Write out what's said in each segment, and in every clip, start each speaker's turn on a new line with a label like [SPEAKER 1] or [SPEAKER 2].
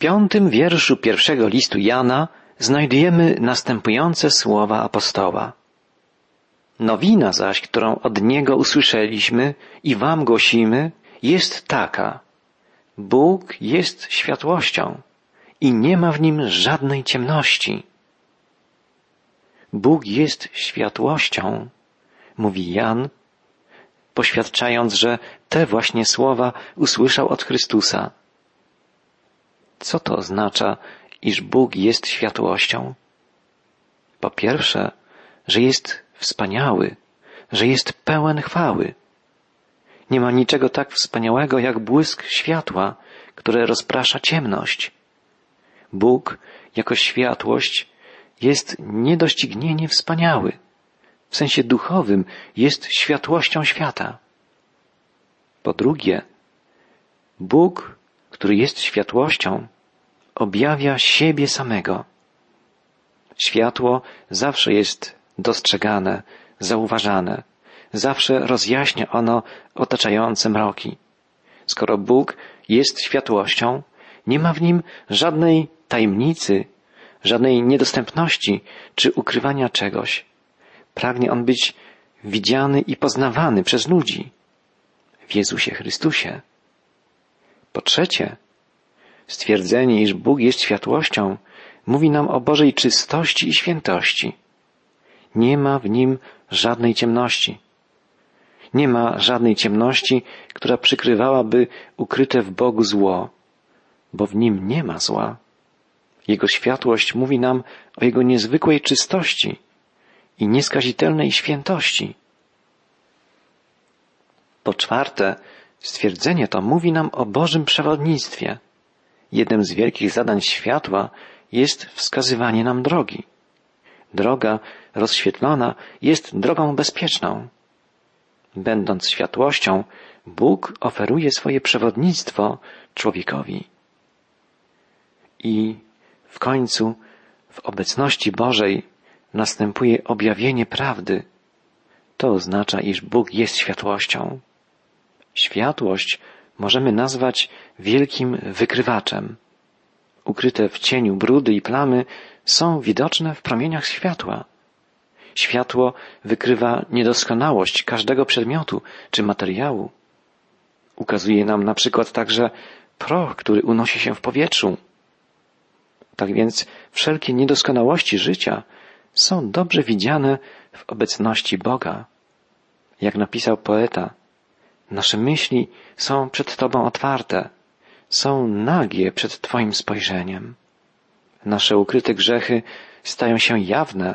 [SPEAKER 1] piątym wierszu pierwszego listu Jana znajdujemy następujące słowa apostoła. Nowina zaś, którą od Niego usłyszeliśmy i Wam głosimy, jest taka. Bóg jest światłością i nie ma w nim żadnej ciemności. Bóg jest światłością, mówi Jan, poświadczając, że te właśnie słowa usłyszał od Chrystusa. Co to oznacza, iż Bóg jest światłością? Po pierwsze, że jest wspaniały, że jest pełen chwały. Nie ma niczego tak wspaniałego jak błysk światła, które rozprasza ciemność. Bóg jako światłość jest niedoścignienie wspaniały. W sensie duchowym jest światłością świata. Po drugie, Bóg, który jest światłością, objawia siebie samego. Światło zawsze jest dostrzegane, zauważane, zawsze rozjaśnia ono otaczające mroki. Skoro Bóg jest światłością, nie ma w nim żadnej tajemnicy, żadnej niedostępności czy ukrywania czegoś. Pragnie on być widziany i poznawany przez ludzi w Jezusie Chrystusie. Po trzecie, stwierdzenie, iż Bóg jest światłością, mówi nam o Bożej czystości i świętości. Nie ma w nim żadnej ciemności. Nie ma żadnej ciemności, która przykrywałaby ukryte w Bogu zło, bo w nim nie ma zła. Jego światłość mówi nam o Jego niezwykłej czystości i nieskazitelnej świętości. Po czwarte, stwierdzenie to mówi nam o Bożym przewodnictwie. Jednym z wielkich zadań światła jest wskazywanie nam drogi. Droga rozświetlona jest drogą bezpieczną. Będąc światłością, Bóg oferuje swoje przewodnictwo człowiekowi. I w końcu w obecności Bożej następuje objawienie prawdy. To oznacza, iż Bóg jest światłością. Światłość możemy nazwać wielkim wykrywaczem. Ukryte w cieniu brudy i plamy są widoczne w promieniach światła. Światło wykrywa niedoskonałość każdego przedmiotu czy materiału. Ukazuje nam na przykład także proch, który unosi się w powietrzu. Tak więc wszelkie niedoskonałości życia są dobrze widziane w obecności Boga. Jak napisał poeta, nasze myśli są przed Tobą otwarte, są nagie przed Twoim spojrzeniem. Nasze ukryte grzechy stają się jawne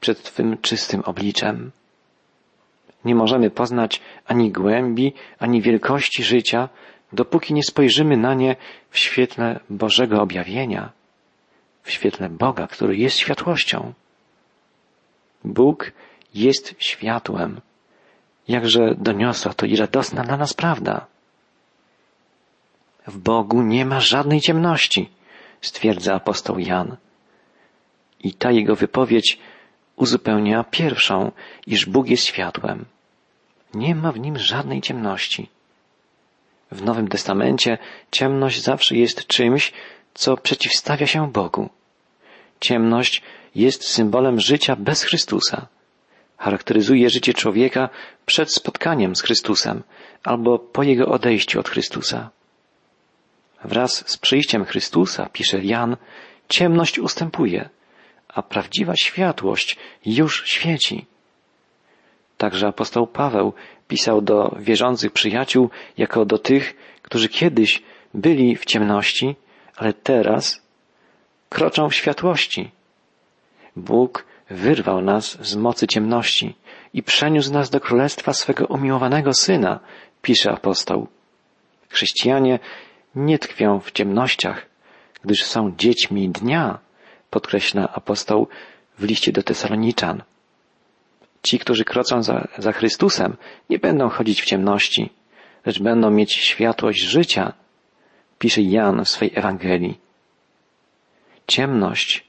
[SPEAKER 1] przed Twym czystym obliczem. Nie możemy poznać ani głębi, ani wielkości życia, dopóki nie spojrzymy na nie w świetle Bożego objawienia, w świetle Boga, który jest światłością. Bóg jest światłem. Jakże doniosła to i radosna dla nas prawda. W Bogu nie ma żadnej ciemności, stwierdza apostoł Jan. I ta jego wypowiedź uzupełnia pierwszą, iż Bóg jest światłem. Nie ma w nim żadnej ciemności. W Nowym Testamencie ciemność zawsze jest czymś, co przeciwstawia się Bogu. Ciemność jest symbolem życia bez Chrystusa. Charakteryzuje życie człowieka przed spotkaniem z Chrystusem albo po jego odejściu od Chrystusa. Wraz z przyjściem Chrystusa, pisze Jan, ciemność ustępuje, a prawdziwa światłość już świeci. Także apostoł Paweł pisał do wierzących przyjaciół jako do tych, którzy kiedyś byli w ciemności, ale teraz kroczą w światłości. Bóg wyrwał nas z mocy ciemności i przeniósł nas do królestwa swego umiłowanego Syna, pisze apostoł. Chrześcijanie nie tkwią w ciemnościach, gdyż są dziećmi dnia, podkreśla apostoł w liście do Tesaloniczan. Ci, którzy krocą za, za Chrystusem, nie będą chodzić w ciemności, lecz będą mieć światłość życia, pisze Jan w swej Ewangelii. Ciemność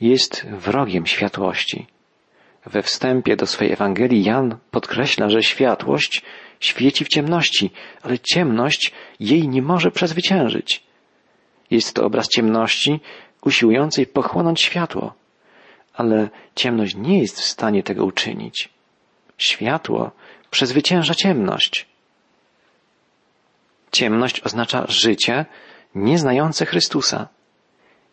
[SPEAKER 1] jest wrogiem światłości. We wstępie do swej Ewangelii Jan podkreśla, że światłość świeci w ciemności, ale ciemność jej nie może przezwyciężyć. Jest to obraz ciemności usiłującej pochłonąć światło, ale ciemność nie jest w stanie tego uczynić. Światło przezwycięża ciemność. Ciemność oznacza życie nieznające Chrystusa.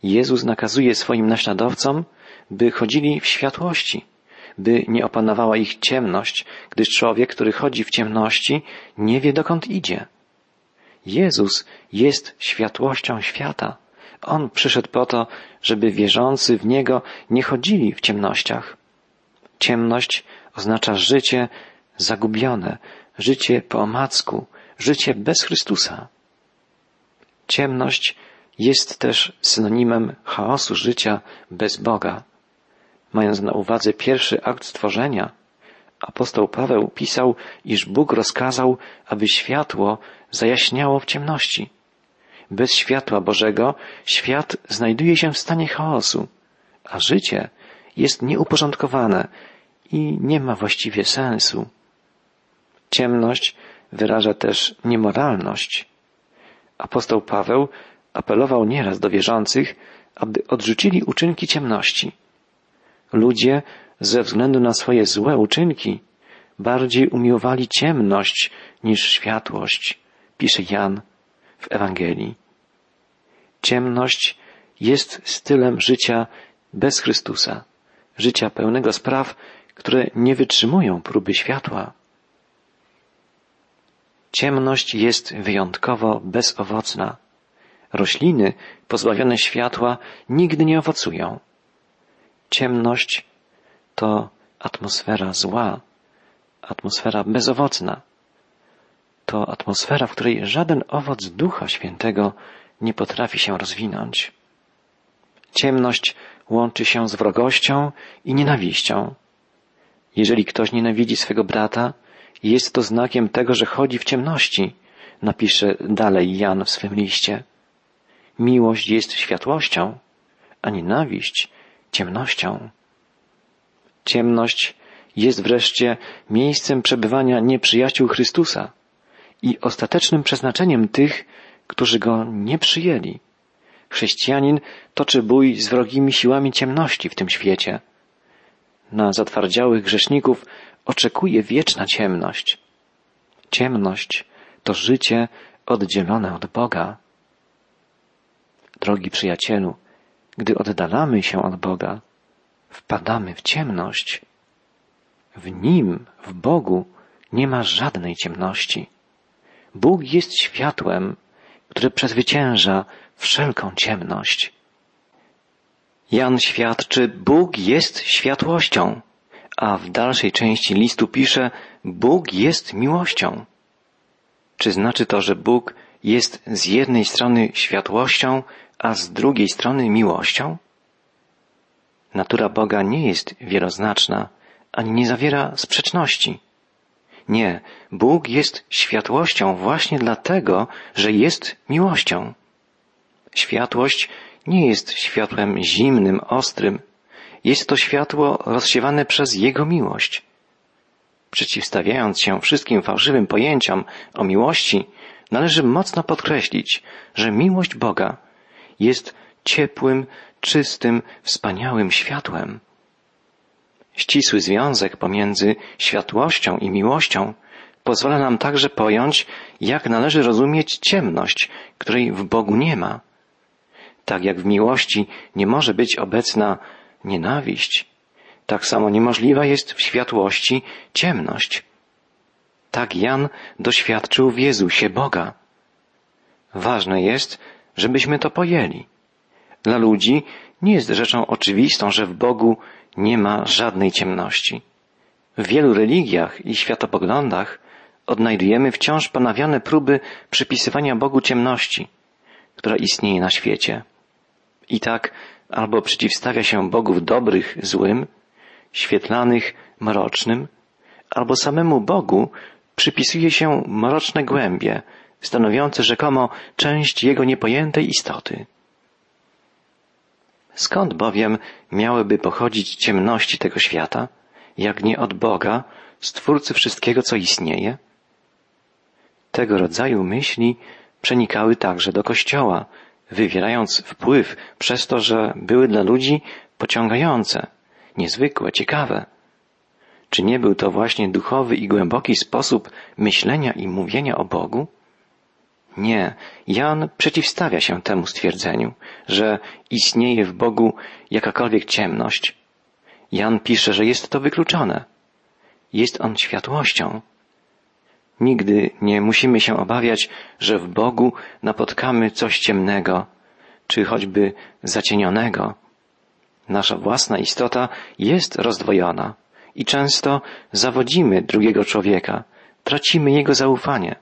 [SPEAKER 1] Jezus nakazuje swoim naśladowcom, by chodzili w światłości, by nie opanowała ich ciemność, gdyż człowiek, który chodzi w ciemności, nie wie dokąd idzie. Jezus jest światłością świata. On przyszedł po to, żeby wierzący w Niego nie chodzili w ciemnościach. Ciemność oznacza życie zagubione, życie po omacku, życie bez Chrystusa. Ciemność jest też synonimem chaosu życia bez Boga. Mając na uwadze pierwszy akt stworzenia, apostoł Paweł pisał, iż Bóg rozkazał, aby światło zajaśniało w ciemności. Bez światła Bożego świat znajduje się w stanie chaosu, a życie jest nieuporządkowane i nie ma właściwie sensu. Ciemność wyraża też niemoralność. Apostoł Paweł apelował nieraz do wierzących, aby odrzucili uczynki ciemności. Ludzie ze względu na swoje złe uczynki bardziej umiłowali ciemność niż światłość, pisze Jan w Ewangelii. Ciemność jest stylem życia bez Chrystusa, życia pełnego spraw, które nie wytrzymują próby światła. Ciemność jest wyjątkowo bezowocna. Rośliny pozbawione światła nigdy nie owocują. Ciemność to atmosfera zła, atmosfera bezowocna. To atmosfera, w której żaden owoc Ducha Świętego nie potrafi się rozwinąć. Ciemność łączy się z wrogością i nienawiścią. Jeżeli ktoś nienawidzi swego brata, jest to znakiem tego, że chodzi w ciemności, napisze dalej Jan w swym liście. Miłość jest światłością, a nienawiść ciemnością. Ciemność jest wreszcie miejscem przebywania nieprzyjaciół Chrystusa i ostatecznym przeznaczeniem tych, którzy go nie przyjęli. Chrześcijanin toczy bój z wrogimi siłami ciemności w tym świecie. Na zatwardziałych grzeszników oczekuje wieczna ciemność. Ciemność to życie oddzielone od Boga. Drogi przyjacielu, gdy oddalamy się od Boga, wpadamy w ciemność. W Nim, w Bogu, nie ma żadnej ciemności. Bóg jest światłem, które przezwycięża wszelką ciemność. Jan świadczy, Bóg jest światłością, a w dalszej części listu pisze, Bóg jest miłością. Czy znaczy to, że Bóg jest z jednej strony światłością, a z drugiej strony miłością? Natura Boga nie jest wieloznaczna, ani nie zawiera sprzeczności. Nie, Bóg jest światłością właśnie dlatego, że jest miłością. Światłość nie jest światłem zimnym, ostrym. Jest to światło rozsiewane przez Jego miłość. Przeciwstawiając się wszystkim fałszywym pojęciom o miłości, należy mocno podkreślić, że miłość Boga jest ciepłym, czystym, wspaniałym światłem. Ścisły związek pomiędzy światłością i miłością pozwala nam także pojąć, jak należy rozumieć ciemność, której w Bogu nie ma. Tak jak w miłości nie może być obecna nienawiść, tak samo niemożliwa jest w światłości ciemność. Tak Jan doświadczył w Jezusie Boga. Ważne jest, żebyśmy to pojęli. Dla ludzi nie jest rzeczą oczywistą, że w Bogu nie ma żadnej ciemności. W wielu religiach i światopoglądach odnajdujemy wciąż ponawiane próby przypisywania Bogu ciemności, która istnieje na świecie. I tak albo przeciwstawia się bogów dobrych złym, świetlanych mrocznym, albo samemu Bogu przypisuje się mroczne głębie, stanowiące rzekomo część Jego niepojętej istoty. Skąd bowiem miałyby pochodzić ciemności tego świata, jak nie od Boga, Stwórcy wszystkiego, co istnieje? Tego rodzaju myśli przenikały także do Kościoła wywierając wpływ przez to, że były dla ludzi pociągające, niezwykłe, ciekawe. Czy nie był to właśnie duchowy i głęboki sposób myślenia i mówienia o Bogu? Nie, Jan przeciwstawia się temu stwierdzeniu, że istnieje w Bogu jakakolwiek ciemność. Jan pisze, że jest to wykluczone. Jest on światłością. Nigdy nie musimy się obawiać, że w Bogu napotkamy coś ciemnego, czy choćby zacienionego. Nasza własna istota jest rozdwojona i często zawodzimy drugiego człowieka, tracimy jego zaufanie.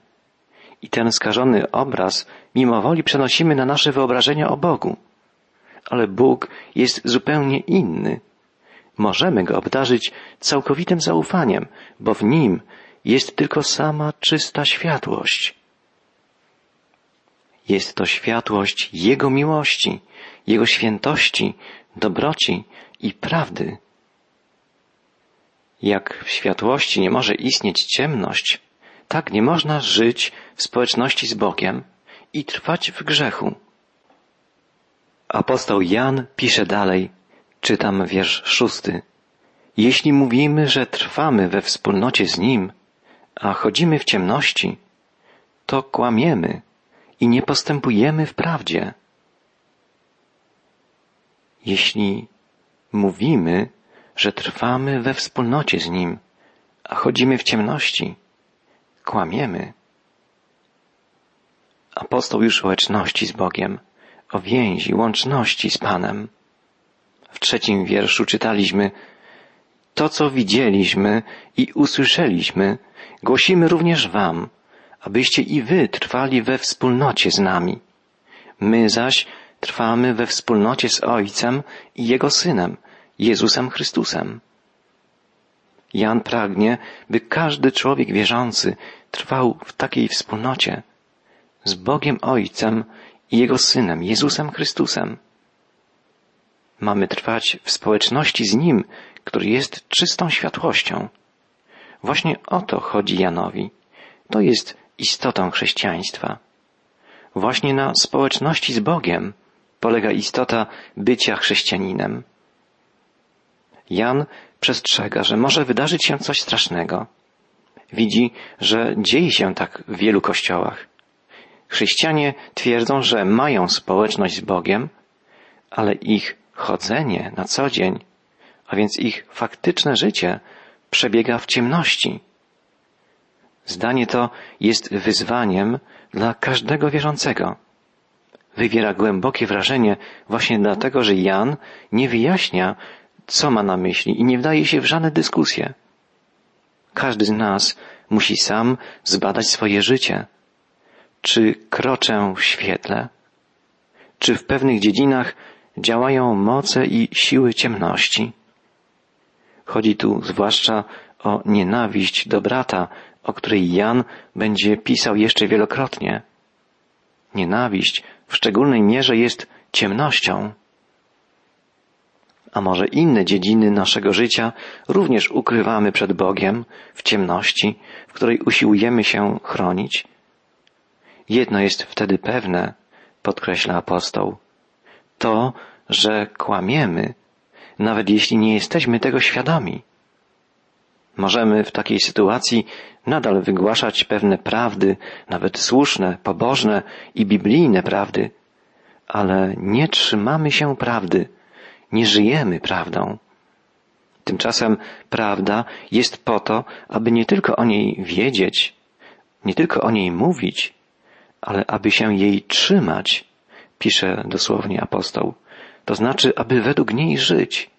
[SPEAKER 1] I ten skażony obraz mimowoli przenosimy na nasze wyobrażenia o Bogu. Ale Bóg jest zupełnie inny. Możemy Go obdarzyć całkowitym zaufaniem, bo w Nim jest tylko sama czysta światłość. Jest to światłość Jego miłości, Jego świętości, dobroci i prawdy. Jak w światłości nie może istnieć ciemność, tak nie można żyć w społeczności z Bogiem i trwać w grzechu. Apostoł Jan pisze dalej, czytam wiersz szósty. Jeśli mówimy, że trwamy we wspólnocie z Nim, a chodzimy w ciemności, to kłamiemy i nie postępujemy w prawdzie. Jeśli mówimy, że trwamy we wspólnocie z Nim, a chodzimy w ciemności, kłamiemy. Apostoł już o z Bogiem, o więzi, łączności z Panem. W trzecim wierszu czytaliśmy To, co widzieliśmy i usłyszeliśmy, głosimy również Wam, abyście i Wy trwali we wspólnocie z nami. My zaś trwamy we wspólnocie z Ojcem i Jego Synem, Jezusem Chrystusem. Jan pragnie, by każdy człowiek wierzący trwał w takiej wspólnocie z Bogiem Ojcem i Jego Synem, Jezusem Chrystusem. Mamy trwać w społeczności z Nim, który jest czystą światłością. Właśnie o to chodzi Janowi. To jest istotą chrześcijaństwa. Właśnie na społeczności z Bogiem polega istota bycia chrześcijaninem. Jan przestrzega, że może wydarzyć się coś strasznego. Widzi, że dzieje się tak w wielu kościołach. Chrześcijanie twierdzą, że mają społeczność z Bogiem, ale ich chodzenie na co dzień, a więc ich faktyczne życie przebiega w ciemności. Zdanie to jest wyzwaniem dla każdego wierzącego. Wywiera głębokie wrażenie właśnie dlatego, że Jan nie wyjaśnia, co ma na myśli i nie wdaje się w żadne dyskusje. Każdy z nas musi sam zbadać swoje życie. Czy kroczę w świetle? Czy w pewnych dziedzinach działają moce i siły ciemności? Chodzi tu zwłaszcza o nienawiść do brata, o której Jan będzie pisał jeszcze wielokrotnie. Nienawiść w szczególnej mierze jest ciemnością. A może inne dziedziny naszego życia również ukrywamy przed Bogiem w ciemności, w której usiłujemy się chronić? Jedno jest wtedy pewne, podkreśla apostoł. To, że kłamiemy, nawet jeśli nie jesteśmy tego świadomi. Możemy w takiej sytuacji nadal wygłaszać pewne prawdy, nawet słuszne, pobożne i biblijne prawdy, ale nie trzymamy się prawdy, nie żyjemy prawdą. Tymczasem prawda jest po to, aby nie tylko o niej wiedzieć, nie tylko o niej mówić, ale aby się jej trzymać, pisze dosłownie apostoł. To znaczy, aby według niej żyć.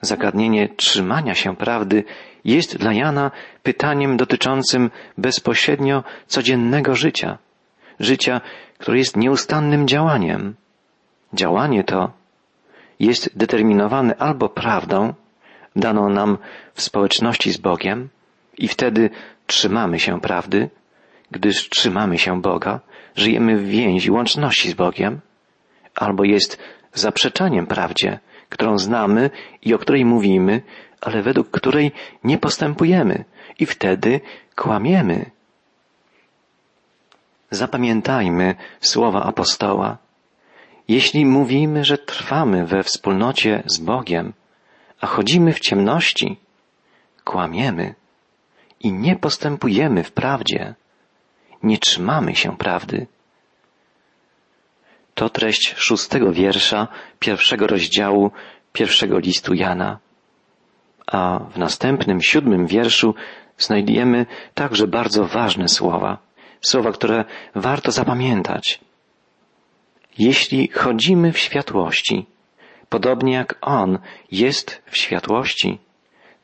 [SPEAKER 1] Zagadnienie trzymania się prawdy jest dla Jana pytaniem dotyczącym bezpośrednio codziennego życia. Życia, które jest nieustannym działaniem. Działanie to jest determinowane albo prawdą, daną nam w społeczności z Bogiem, i wtedy trzymamy się prawdy, gdyż trzymamy się Boga, żyjemy w więzi, łączności z Bogiem, albo jest zaprzeczaniem prawdzie, którą znamy i o której mówimy, ale według której nie postępujemy i wtedy kłamiemy. Zapamiętajmy słowa apostoła. Jeśli mówimy, że trwamy we wspólnocie z Bogiem, a chodzimy w ciemności, kłamiemy i nie postępujemy w prawdzie, nie trzymamy się prawdy. To treść szóstego wiersza pierwszego rozdziału pierwszego listu Jana. A w następnym, siódmym wierszu znajdujemy także bardzo ważne słowa. Słowa, które warto zapamiętać. Jeśli chodzimy w światłości, podobnie jak On jest w światłości,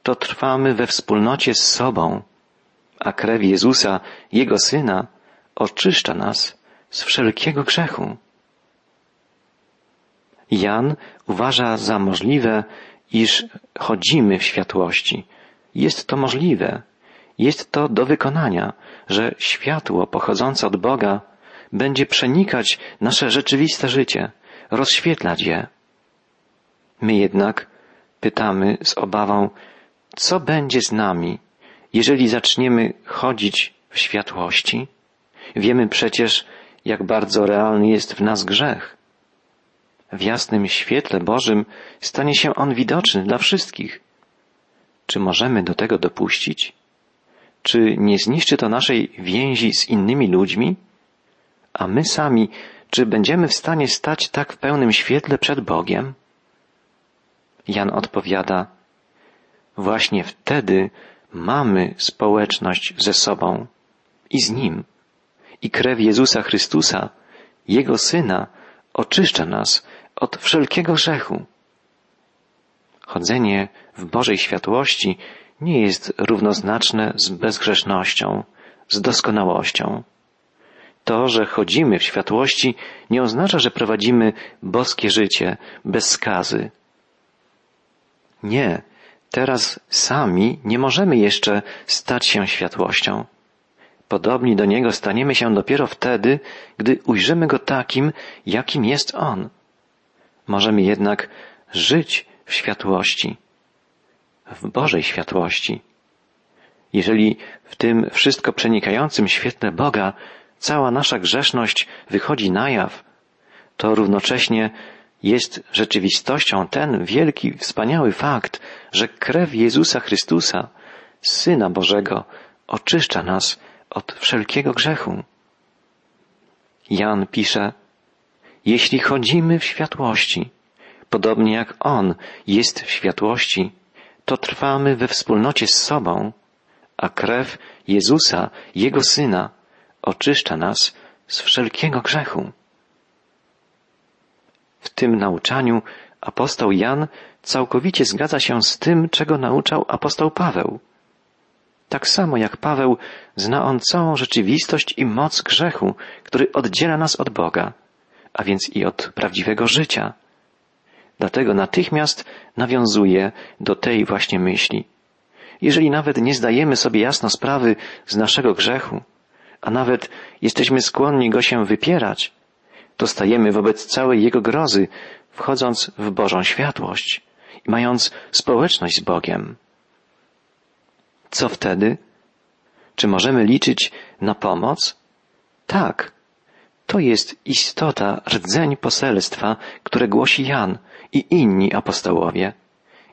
[SPEAKER 1] to trwamy we wspólnocie z sobą, a krew Jezusa, Jego Syna, oczyszcza nas z wszelkiego grzechu. Jan uważa za możliwe, iż chodzimy w światłości. Jest to możliwe. Jest to do wykonania, że światło pochodzące od Boga będzie przenikać nasze rzeczywiste życie, rozświetlać je. My jednak pytamy z obawą, co będzie z nami, jeżeli zaczniemy chodzić w światłości? Wiemy przecież, jak bardzo realny jest w nas grzech. W jasnym świetle Bożym stanie się on widoczny dla wszystkich. Czy możemy do tego dopuścić? Czy nie zniszczy to naszej więzi z innymi ludźmi? A my sami, czy będziemy w stanie stać tak w pełnym świetle przed Bogiem? Jan odpowiada, właśnie wtedy mamy społeczność ze sobą i z Nim. I krew Jezusa Chrystusa, Jego Syna, oczyszcza nas od wszelkiego grzechu. Chodzenie w Bożej światłości nie jest równoznaczne z bezgrzesznością, z doskonałością. To, że chodzimy w światłości, nie oznacza, że prowadzimy boskie życie bez skazy. Nie, teraz sami nie możemy jeszcze stać się światłością. Podobni do Niego staniemy się dopiero wtedy, gdy ujrzymy Go takim, jakim jest On. Możemy jednak żyć w światłości, w Bożej światłości. Jeżeli w tym wszystko przenikającym świetle Boga cała nasza grzeszność wychodzi na jaw, to równocześnie jest rzeczywistością ten wielki, wspaniały fakt, że krew Jezusa Chrystusa, Syna Bożego, oczyszcza nas od wszelkiego grzechu. Jan pisze, jeśli chodzimy w światłości, podobnie jak On jest w światłości, to trwamy we wspólnocie z sobą, a krew Jezusa, Jego Syna, oczyszcza nas z wszelkiego grzechu. W tym nauczaniu apostoł Jan całkowicie zgadza się z tym, czego nauczał apostoł Paweł. Tak samo jak Paweł zna on całą rzeczywistość i moc grzechu, który oddziela nas od Boga, a więc i od prawdziwego życia. Dlatego natychmiast nawiązuje do tej właśnie myśli. Jeżeli nawet nie zdajemy sobie jasno sprawy z naszego grzechu, a nawet jesteśmy skłonni go się wypierać, to stajemy wobec całej jego grozy, wchodząc w Bożą światłość i mając społeczność z Bogiem. Co wtedy? Czy możemy liczyć na pomoc? Tak. To jest istota, rdzeń poselstwa, które głosi Jan i inni apostołowie.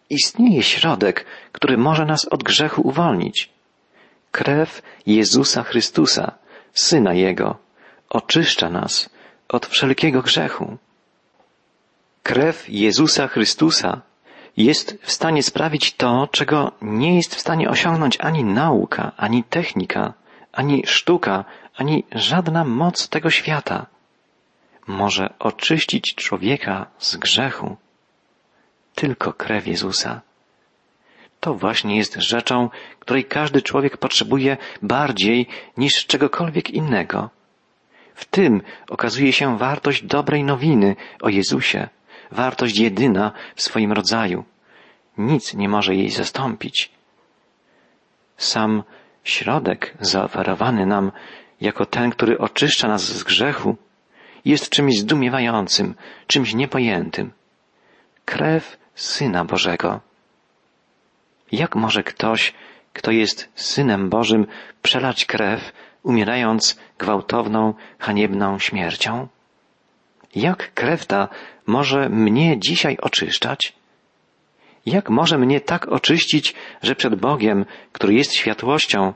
[SPEAKER 1] Istnieje środek, który może nas od grzechu uwolnić. Krew Jezusa Chrystusa, Syna Jego, oczyszcza nas od wszelkiego grzechu. Krew Jezusa Chrystusa jest w stanie sprawić to, czego nie jest w stanie osiągnąć ani nauka, ani technika, ani sztuka, ani żadna moc tego świata. Może oczyścić człowieka z grzechu tylko krew Jezusa. To właśnie jest rzeczą, której każdy człowiek potrzebuje bardziej niż czegokolwiek innego. W tym okazuje się wartość dobrej nowiny o Jezusie, wartość jedyna w swoim rodzaju. Nic nie może jej zastąpić. Sam środek zaoferowany nam jako ten, który oczyszcza nas z grzechu, jest czymś zdumiewającym, czymś niepojętym. Krew Syna Bożego. Jak może ktoś, kto jest Synem Bożym, przelać krew umierając gwałtowną, haniebną śmiercią? Jak krew ta może mnie dzisiaj oczyszczać? Jak może mnie tak oczyścić, że przed Bogiem, który jest światłością,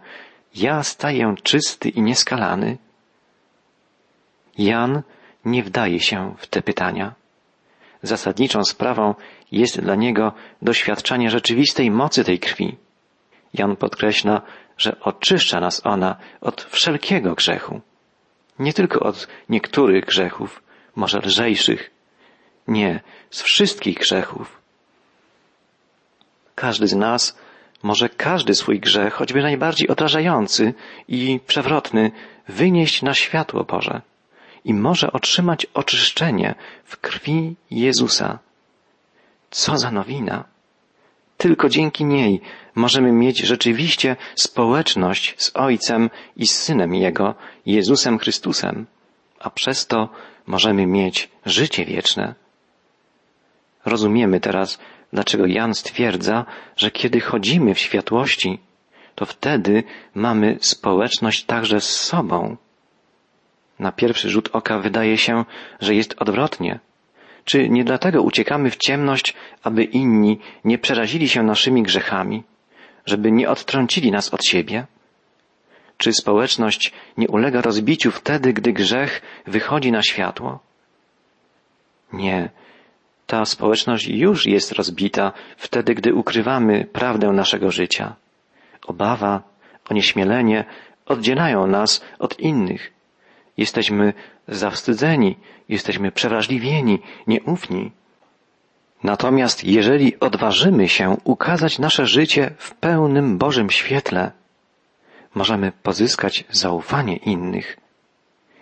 [SPEAKER 1] ja staję czysty i nieskalany? Jan nie wdaje się w te pytania. Zasadniczą sprawą jest dla niego doświadczanie rzeczywistej mocy tej krwi. Jan podkreśla, że oczyszcza nas ona od wszelkiego grzechu. Nie tylko od niektórych grzechów, może lżejszych. Nie, z wszystkich grzechów. Każdy z nas może każdy swój grzech, choćby najbardziej odrażający i przewrotny, wynieść na światło Boże i może otrzymać oczyszczenie w krwi Jezusa. Co za nowina! Tylko dzięki niej możemy mieć rzeczywiście społeczność z Ojcem i z Synem Jego, Jezusem Chrystusem, a przez to możemy mieć życie wieczne. Rozumiemy teraz, dlaczego Jan stwierdza, że kiedy chodzimy w światłości, to wtedy mamy społeczność także z sobą. Na pierwszy rzut oka wydaje się, że jest odwrotnie. Czy nie dlatego uciekamy w ciemność, aby inni nie przerazili się naszymi grzechami, żeby nie odtrącili nas od siebie? Czy społeczność nie ulega rozbiciu wtedy, gdy grzech wychodzi na światło? Nie. Ta społeczność już jest rozbita wtedy, gdy ukrywamy prawdę naszego życia. Obawa, onieśmielenie oddzielają nas od innych. Jesteśmy zawstydzeni, jesteśmy przewrażliwieni, nieufni. Natomiast jeżeli odważymy się ukazać nasze życie w pełnym Bożym świetle, możemy pozyskać zaufanie innych.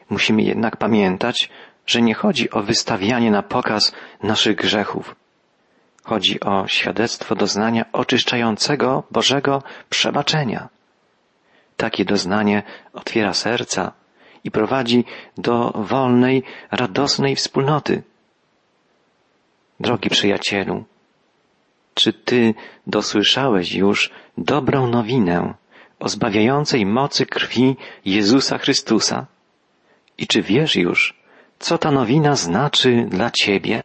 [SPEAKER 1] Musimy jednak pamiętać, że nie chodzi o wystawianie na pokaz naszych grzechów. Chodzi o świadectwo doznania oczyszczającego Bożego przebaczenia. Takie doznanie otwiera serca i prowadzi do wolnej, radosnej wspólnoty. Drogi przyjacielu, czy ty dosłyszałeś już dobrą nowinę o zbawiającej mocy krwi Jezusa Chrystusa? I czy wiesz już, co ta nowina znaczy dla ciebie?